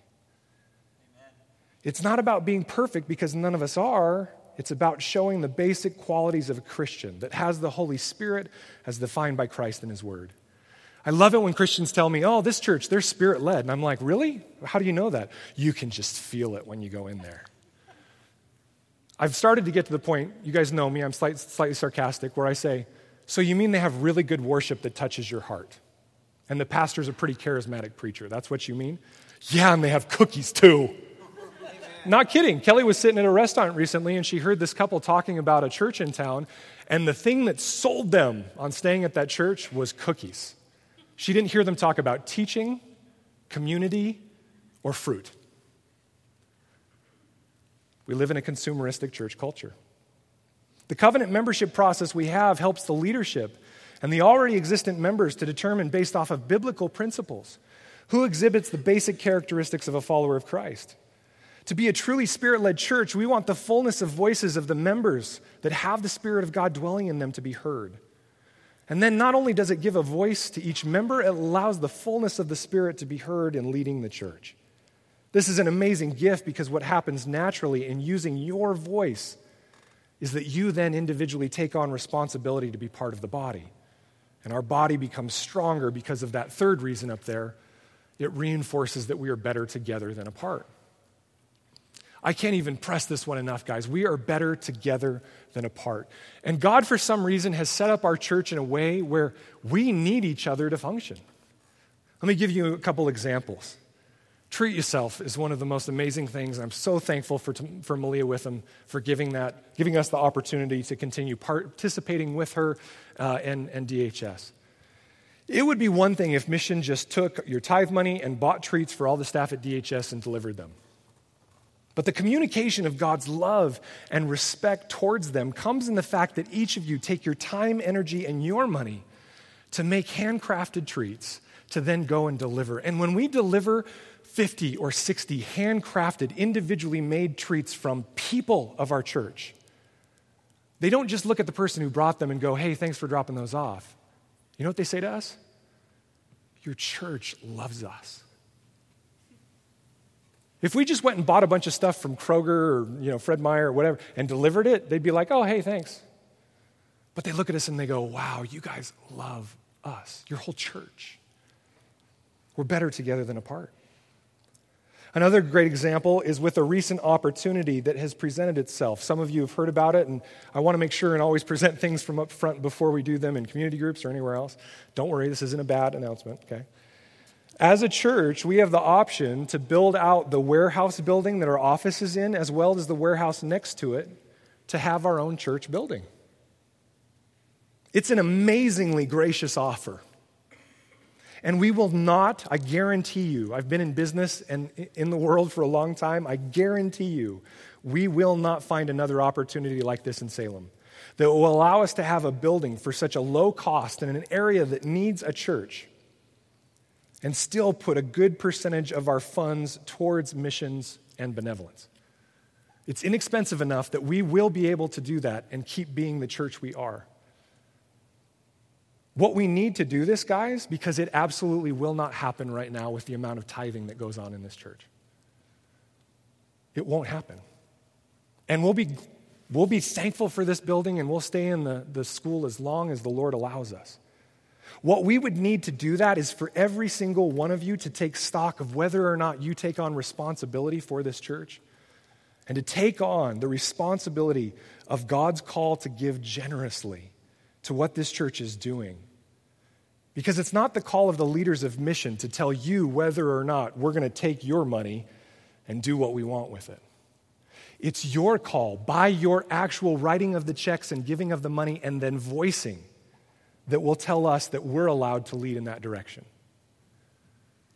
It's not about being perfect because none of us are. It's about showing the basic qualities of a Christian that has the Holy Spirit as defined by Christ in His Word. I love it when Christians tell me, oh, this church, they're spirit led. And I'm like, really? How do you know that? You can just feel it when you go in there. I've started to get to the point, you guys know me, I'm slight, slightly sarcastic, where I say, so you mean they have really good worship that touches your heart? And the pastor's a pretty charismatic preacher. That's what you mean? Yeah, and they have cookies too. Not kidding. Kelly was sitting at a restaurant recently and she heard this couple talking about a church in town, and the thing that sold them on staying at that church was cookies. She didn't hear them talk about teaching, community, or fruit. We live in a consumeristic church culture. The covenant membership process we have helps the leadership and the already existent members to determine, based off of biblical principles, who exhibits the basic characteristics of a follower of Christ. To be a truly spirit led church, we want the fullness of voices of the members that have the Spirit of God dwelling in them to be heard. And then not only does it give a voice to each member, it allows the fullness of the Spirit to be heard in leading the church. This is an amazing gift because what happens naturally in using your voice is that you then individually take on responsibility to be part of the body. And our body becomes stronger because of that third reason up there. It reinforces that we are better together than apart. I can't even press this one enough, guys. We are better together than apart. And God, for some reason, has set up our church in a way where we need each other to function. Let me give you a couple examples. Treat yourself is one of the most amazing things. I'm so thankful for, for Malia Witham for giving, that, giving us the opportunity to continue participating with her uh, and, and DHS. It would be one thing if Mission just took your tithe money and bought treats for all the staff at DHS and delivered them. But the communication of God's love and respect towards them comes in the fact that each of you take your time, energy, and your money to make handcrafted treats to then go and deliver. And when we deliver 50 or 60 handcrafted, individually made treats from people of our church, they don't just look at the person who brought them and go, hey, thanks for dropping those off. You know what they say to us? Your church loves us. If we just went and bought a bunch of stuff from Kroger or you know, Fred Meyer or whatever and delivered it, they'd be like, oh, hey, thanks. But they look at us and they go, wow, you guys love us, your whole church. We're better together than apart. Another great example is with a recent opportunity that has presented itself. Some of you have heard about it, and I want to make sure and always present things from up front before we do them in community groups or anywhere else. Don't worry, this isn't a bad announcement, okay? As a church, we have the option to build out the warehouse building that our office is in, as well as the warehouse next to it, to have our own church building. It's an amazingly gracious offer. And we will not, I guarantee you, I've been in business and in the world for a long time, I guarantee you, we will not find another opportunity like this in Salem that will allow us to have a building for such a low cost in an area that needs a church and still put a good percentage of our funds towards missions and benevolence. It's inexpensive enough that we will be able to do that and keep being the church we are. What we need to do this, guys, because it absolutely will not happen right now with the amount of tithing that goes on in this church. It won't happen. And we'll be, we'll be thankful for this building and we'll stay in the, the school as long as the Lord allows us. What we would need to do that is for every single one of you to take stock of whether or not you take on responsibility for this church and to take on the responsibility of God's call to give generously to what this church is doing because it's not the call of the leaders of mission to tell you whether or not we're going to take your money and do what we want with it. It's your call by your actual writing of the checks and giving of the money and then voicing that will tell us that we're allowed to lead in that direction.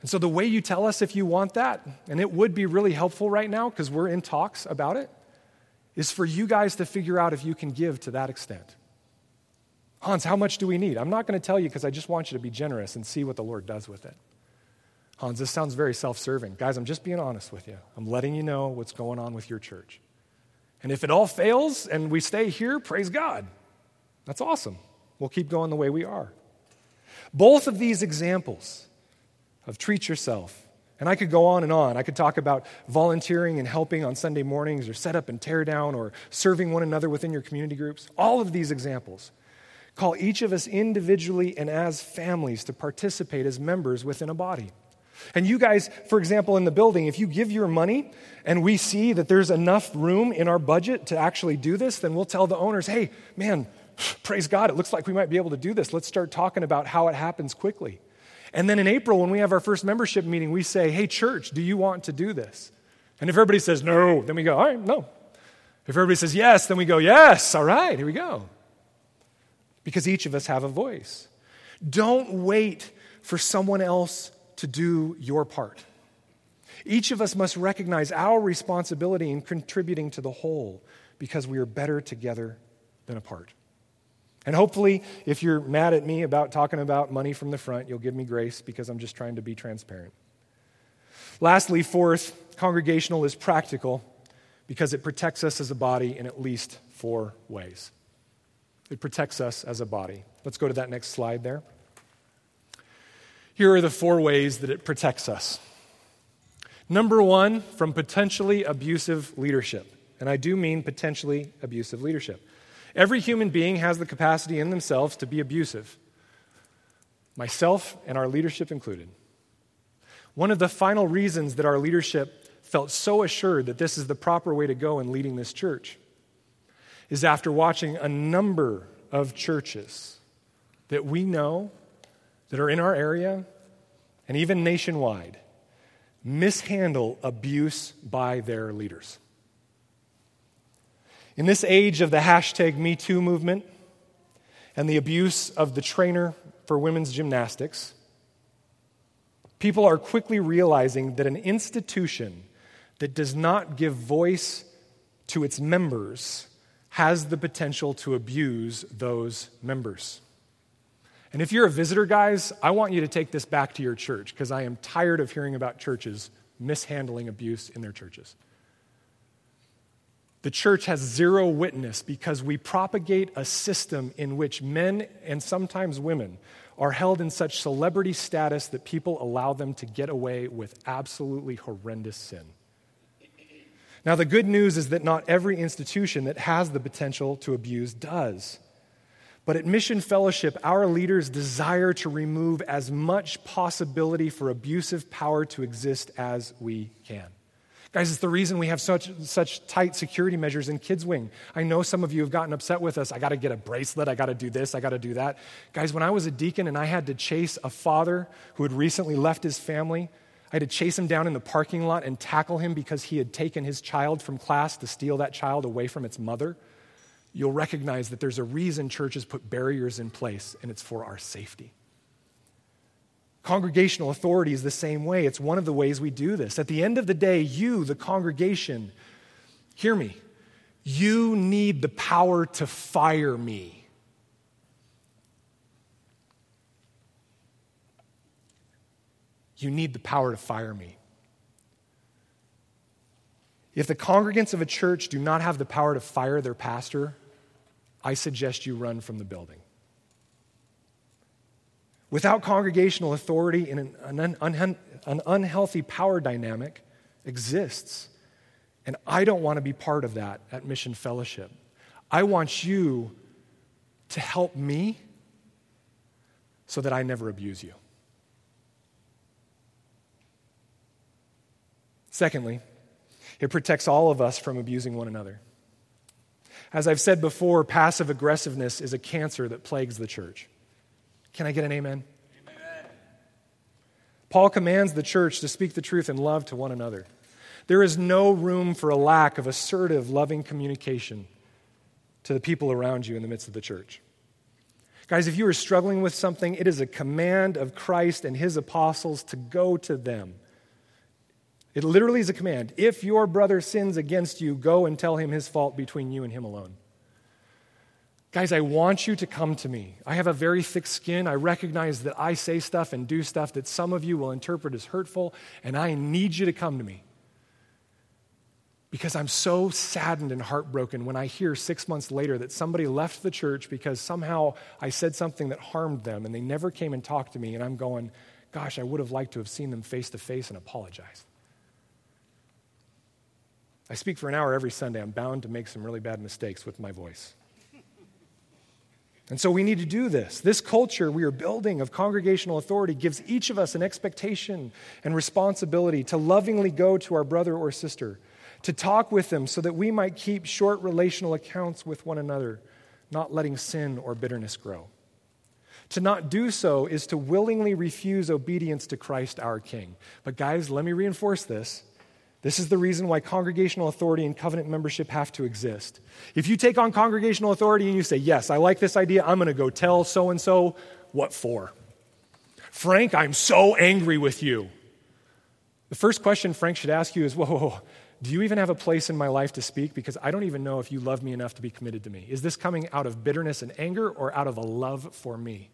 And so, the way you tell us if you want that, and it would be really helpful right now because we're in talks about it, is for you guys to figure out if you can give to that extent. Hans, how much do we need? I'm not going to tell you because I just want you to be generous and see what the Lord does with it. Hans, this sounds very self serving. Guys, I'm just being honest with you. I'm letting you know what's going on with your church. And if it all fails and we stay here, praise God. That's awesome. We'll keep going the way we are. Both of these examples of treat yourself, and I could go on and on. I could talk about volunteering and helping on Sunday mornings, or set up and tear down, or serving one another within your community groups. All of these examples call each of us individually and as families to participate as members within a body. And you guys, for example, in the building, if you give your money and we see that there's enough room in our budget to actually do this, then we'll tell the owners, hey, man, praise God, it looks like we might be able to do this. Let's start talking about how it happens quickly. And then in April, when we have our first membership meeting, we say, hey, church, do you want to do this? And if everybody says no, then we go, all right, no. If everybody says yes, then we go, yes, all right, here we go because each of us have a voice. Don't wait for someone else to do your part. Each of us must recognize our responsibility in contributing to the whole because we are better together than apart. And hopefully, if you're mad at me about talking about money from the front, you'll give me grace because I'm just trying to be transparent. Lastly, fourth, congregational is practical because it protects us as a body in at least four ways. It protects us as a body. Let's go to that next slide there. Here are the four ways that it protects us. Number one, from potentially abusive leadership. And I do mean potentially abusive leadership. Every human being has the capacity in themselves to be abusive, myself and our leadership included. One of the final reasons that our leadership felt so assured that this is the proper way to go in leading this church is after watching a number of churches that we know that are in our area and even nationwide mishandle abuse by their leaders. In this age of the hashtag MeToo movement and the abuse of the trainer for women's gymnastics, people are quickly realizing that an institution that does not give voice to its members has the potential to abuse those members. And if you're a visitor, guys, I want you to take this back to your church because I am tired of hearing about churches mishandling abuse in their churches. The church has zero witness because we propagate a system in which men and sometimes women are held in such celebrity status that people allow them to get away with absolutely horrendous sin. Now, the good news is that not every institution that has the potential to abuse does. But at Mission Fellowship, our leaders desire to remove as much possibility for abusive power to exist as we can. Guys, it's the reason we have such, such tight security measures in Kids Wing. I know some of you have gotten upset with us. I got to get a bracelet. I got to do this. I got to do that. Guys, when I was a deacon and I had to chase a father who had recently left his family, I had to chase him down in the parking lot and tackle him because he had taken his child from class to steal that child away from its mother. You'll recognize that there's a reason churches put barriers in place, and it's for our safety. Congregational authority is the same way. It's one of the ways we do this. At the end of the day, you, the congregation, hear me, you need the power to fire me. You need the power to fire me. If the congregants of a church do not have the power to fire their pastor, I suggest you run from the building. Without congregational authority, an, an, un, an unhealthy power dynamic exists. And I don't want to be part of that at Mission Fellowship. I want you to help me so that I never abuse you. Secondly, it protects all of us from abusing one another. As I've said before, passive aggressiveness is a cancer that plagues the church. Can I get an amen? amen? Paul commands the church to speak the truth in love to one another. There is no room for a lack of assertive, loving communication to the people around you in the midst of the church. Guys, if you are struggling with something, it is a command of Christ and his apostles to go to them. It literally is a command. If your brother sins against you, go and tell him his fault between you and him alone. Guys, I want you to come to me. I have a very thick skin. I recognize that I say stuff and do stuff that some of you will interpret as hurtful, and I need you to come to me. Because I'm so saddened and heartbroken when I hear six months later that somebody left the church because somehow I said something that harmed them and they never came and talked to me, and I'm going, gosh, I would have liked to have seen them face to face and apologized. I speak for an hour every Sunday. I'm bound to make some really bad mistakes with my voice. And so we need to do this. This culture we are building of congregational authority gives each of us an expectation and responsibility to lovingly go to our brother or sister, to talk with them so that we might keep short relational accounts with one another, not letting sin or bitterness grow. To not do so is to willingly refuse obedience to Christ our King. But, guys, let me reinforce this. This is the reason why congregational authority and covenant membership have to exist. If you take on congregational authority and you say, Yes, I like this idea, I'm going to go tell so and so, what for? Frank, I'm so angry with you. The first question Frank should ask you is, Whoa, whoa, whoa, do you even have a place in my life to speak? Because I don't even know if you love me enough to be committed to me. Is this coming out of bitterness and anger or out of a love for me?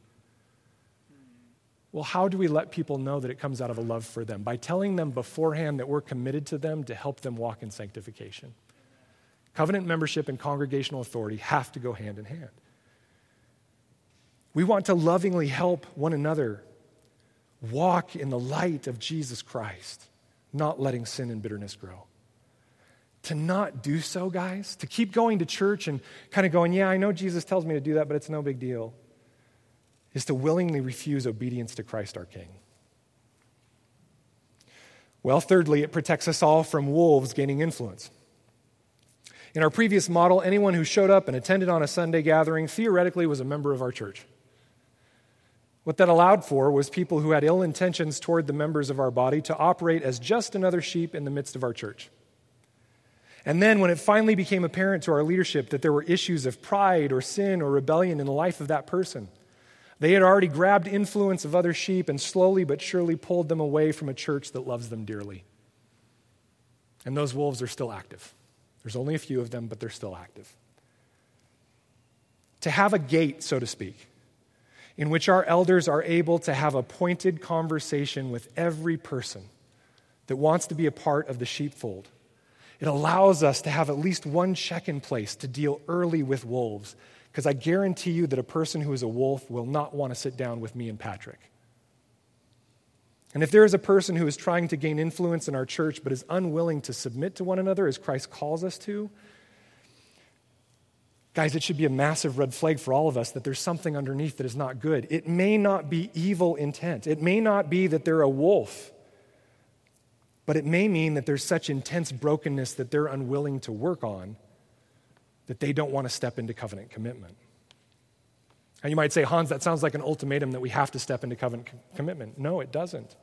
Well, how do we let people know that it comes out of a love for them? By telling them beforehand that we're committed to them to help them walk in sanctification. Covenant membership and congregational authority have to go hand in hand. We want to lovingly help one another walk in the light of Jesus Christ, not letting sin and bitterness grow. To not do so, guys, to keep going to church and kind of going, yeah, I know Jesus tells me to do that, but it's no big deal is to willingly refuse obedience to Christ our King. Well, thirdly, it protects us all from wolves gaining influence. In our previous model, anyone who showed up and attended on a Sunday gathering theoretically was a member of our church. What that allowed for was people who had ill intentions toward the members of our body to operate as just another sheep in the midst of our church. And then, when it finally became apparent to our leadership that there were issues of pride or sin or rebellion in the life of that person, they had already grabbed influence of other sheep and slowly but surely pulled them away from a church that loves them dearly. And those wolves are still active. There's only a few of them, but they're still active. To have a gate, so to speak, in which our elders are able to have a pointed conversation with every person that wants to be a part of the sheepfold. It allows us to have at least one check in place to deal early with wolves because I guarantee you that a person who is a wolf will not want to sit down with me and Patrick. And if there is a person who is trying to gain influence in our church but is unwilling to submit to one another as Christ calls us to, Guys, it should be a massive red flag for all of us that there's something underneath that is not good. It may not be evil intent, it may not be that they're a wolf, but it may mean that there's such intense brokenness that they're unwilling to work on that they don't want to step into covenant commitment. And you might say, Hans, that sounds like an ultimatum that we have to step into covenant commitment. No, it doesn't.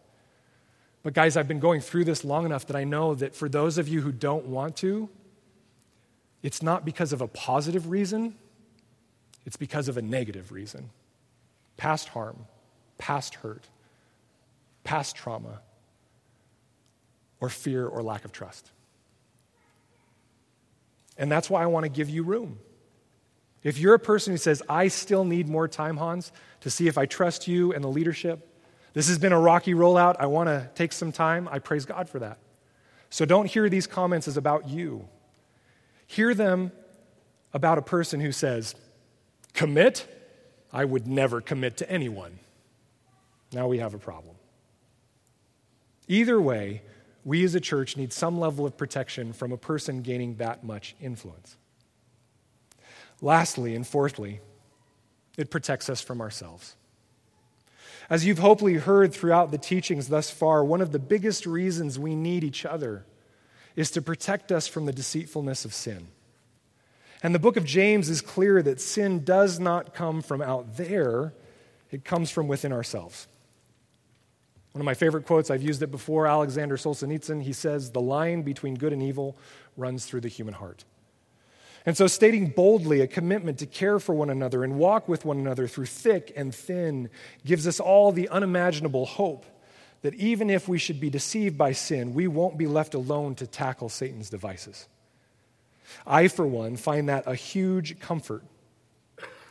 But, guys, I've been going through this long enough that I know that for those of you who don't want to, it's not because of a positive reason, it's because of a negative reason. Past harm, past hurt, past trauma, or fear or lack of trust. And that's why I want to give you room. If you're a person who says, I still need more time, Hans, to see if I trust you and the leadership, this has been a rocky rollout. I want to take some time. I praise God for that. So don't hear these comments as about you. Hear them about a person who says, Commit? I would never commit to anyone. Now we have a problem. Either way, we as a church need some level of protection from a person gaining that much influence. Lastly and fourthly, it protects us from ourselves. As you've hopefully heard throughout the teachings thus far, one of the biggest reasons we need each other is to protect us from the deceitfulness of sin. And the book of James is clear that sin does not come from out there, it comes from within ourselves. One of my favorite quotes, I've used it before, Alexander Solzhenitsyn, he says, The line between good and evil runs through the human heart. And so, stating boldly a commitment to care for one another and walk with one another through thick and thin gives us all the unimaginable hope that even if we should be deceived by sin, we won't be left alone to tackle Satan's devices. I, for one, find that a huge comfort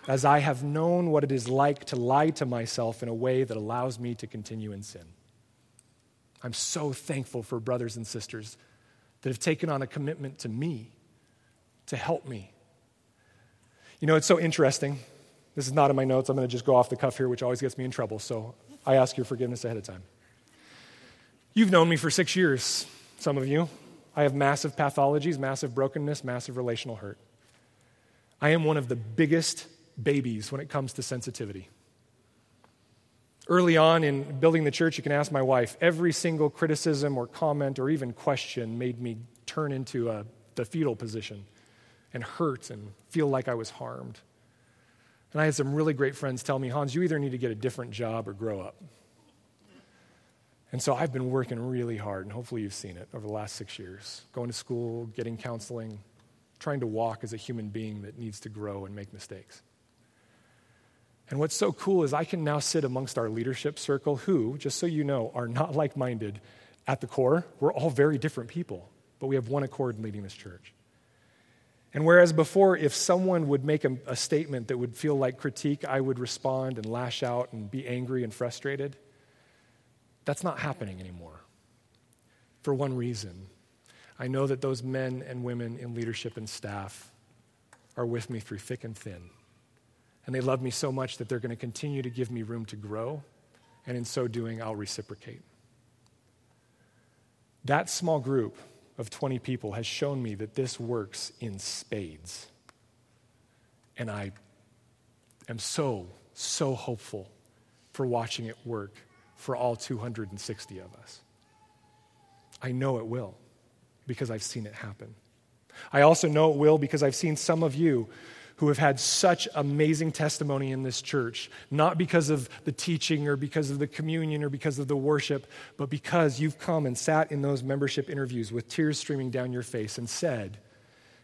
as I have known what it is like to lie to myself in a way that allows me to continue in sin. I'm so thankful for brothers and sisters that have taken on a commitment to me to help me. You know, it's so interesting. This is not in my notes. I'm going to just go off the cuff here, which always gets me in trouble. So I ask your forgiveness ahead of time. You've known me for six years, some of you. I have massive pathologies, massive brokenness, massive relational hurt. I am one of the biggest babies when it comes to sensitivity. Early on in building the church, you can ask my wife, every single criticism or comment or even question made me turn into a, the fetal position and hurt and feel like I was harmed. And I had some really great friends tell me, Hans, you either need to get a different job or grow up. And so I've been working really hard, and hopefully you've seen it over the last six years going to school, getting counseling, trying to walk as a human being that needs to grow and make mistakes. And what's so cool is I can now sit amongst our leadership circle who, just so you know, are not like minded at the core. We're all very different people, but we have one accord in leading this church. And whereas before, if someone would make a, a, statement that would feel like critique, I would respond and lash out and be angry and frustrated. That's not happening anymore. For one reason I know that those men and women in leadership and staff are with me through thick and thin. And they love me so much that they're going to continue to give me room to grow. And in so doing, I'll reciprocate. That small group of 20 people has shown me that this works in spades. And I am so, so hopeful for watching it work for all 260 of us. I know it will because I've seen it happen. I also know it will because I've seen some of you who have had such amazing testimony in this church, not because of the teaching or because of the communion or because of the worship, but because you've come and sat in those membership interviews with tears streaming down your face and said,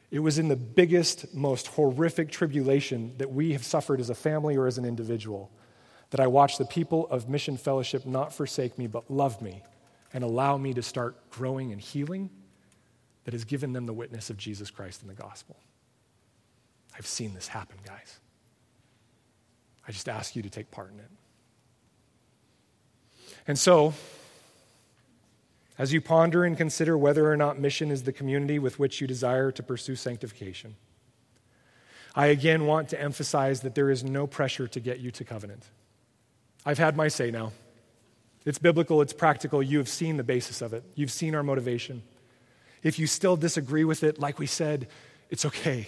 It was in the biggest, most horrific tribulation that we have suffered as a family or as an individual that I watched the people of Mission Fellowship not forsake me, but love me and allow me to start growing and healing that has given them the witness of Jesus Christ and the gospel. I've seen this happen, guys. I just ask you to take part in it. And so, as you ponder and consider whether or not mission is the community with which you desire to pursue sanctification, I again want to emphasize that there is no pressure to get you to covenant. I've had my say now. It's biblical, it's practical. You have seen the basis of it, you've seen our motivation. If you still disagree with it, like we said, it's okay.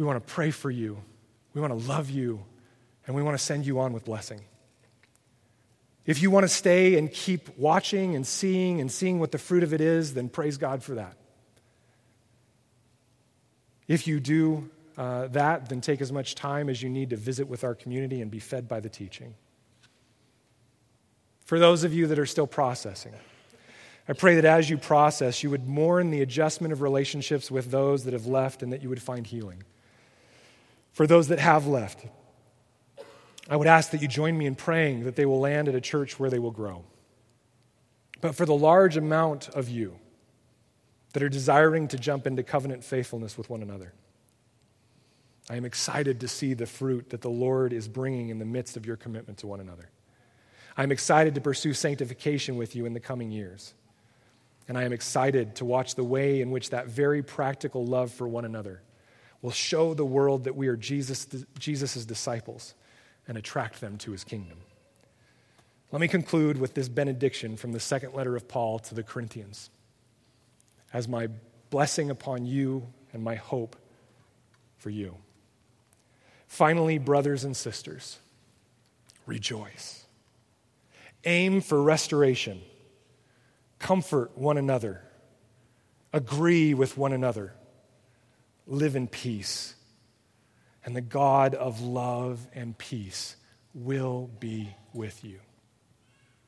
We want to pray for you. We want to love you. And we want to send you on with blessing. If you want to stay and keep watching and seeing and seeing what the fruit of it is, then praise God for that. If you do uh, that, then take as much time as you need to visit with our community and be fed by the teaching. For those of you that are still processing, I pray that as you process, you would mourn the adjustment of relationships with those that have left and that you would find healing. For those that have left, I would ask that you join me in praying that they will land at a church where they will grow. But for the large amount of you that are desiring to jump into covenant faithfulness with one another, I am excited to see the fruit that the Lord is bringing in the midst of your commitment to one another. I'm excited to pursue sanctification with you in the coming years. And I am excited to watch the way in which that very practical love for one another will show the world that we are Jesus' Jesus's disciples and attract them to his kingdom. Let me conclude with this benediction from the second letter of Paul to the Corinthians as my blessing upon you and my hope for you. Finally, brothers and sisters, rejoice. Aim for restoration. Comfort one another. Agree with one another. Live in peace and the God of love and peace will be with you.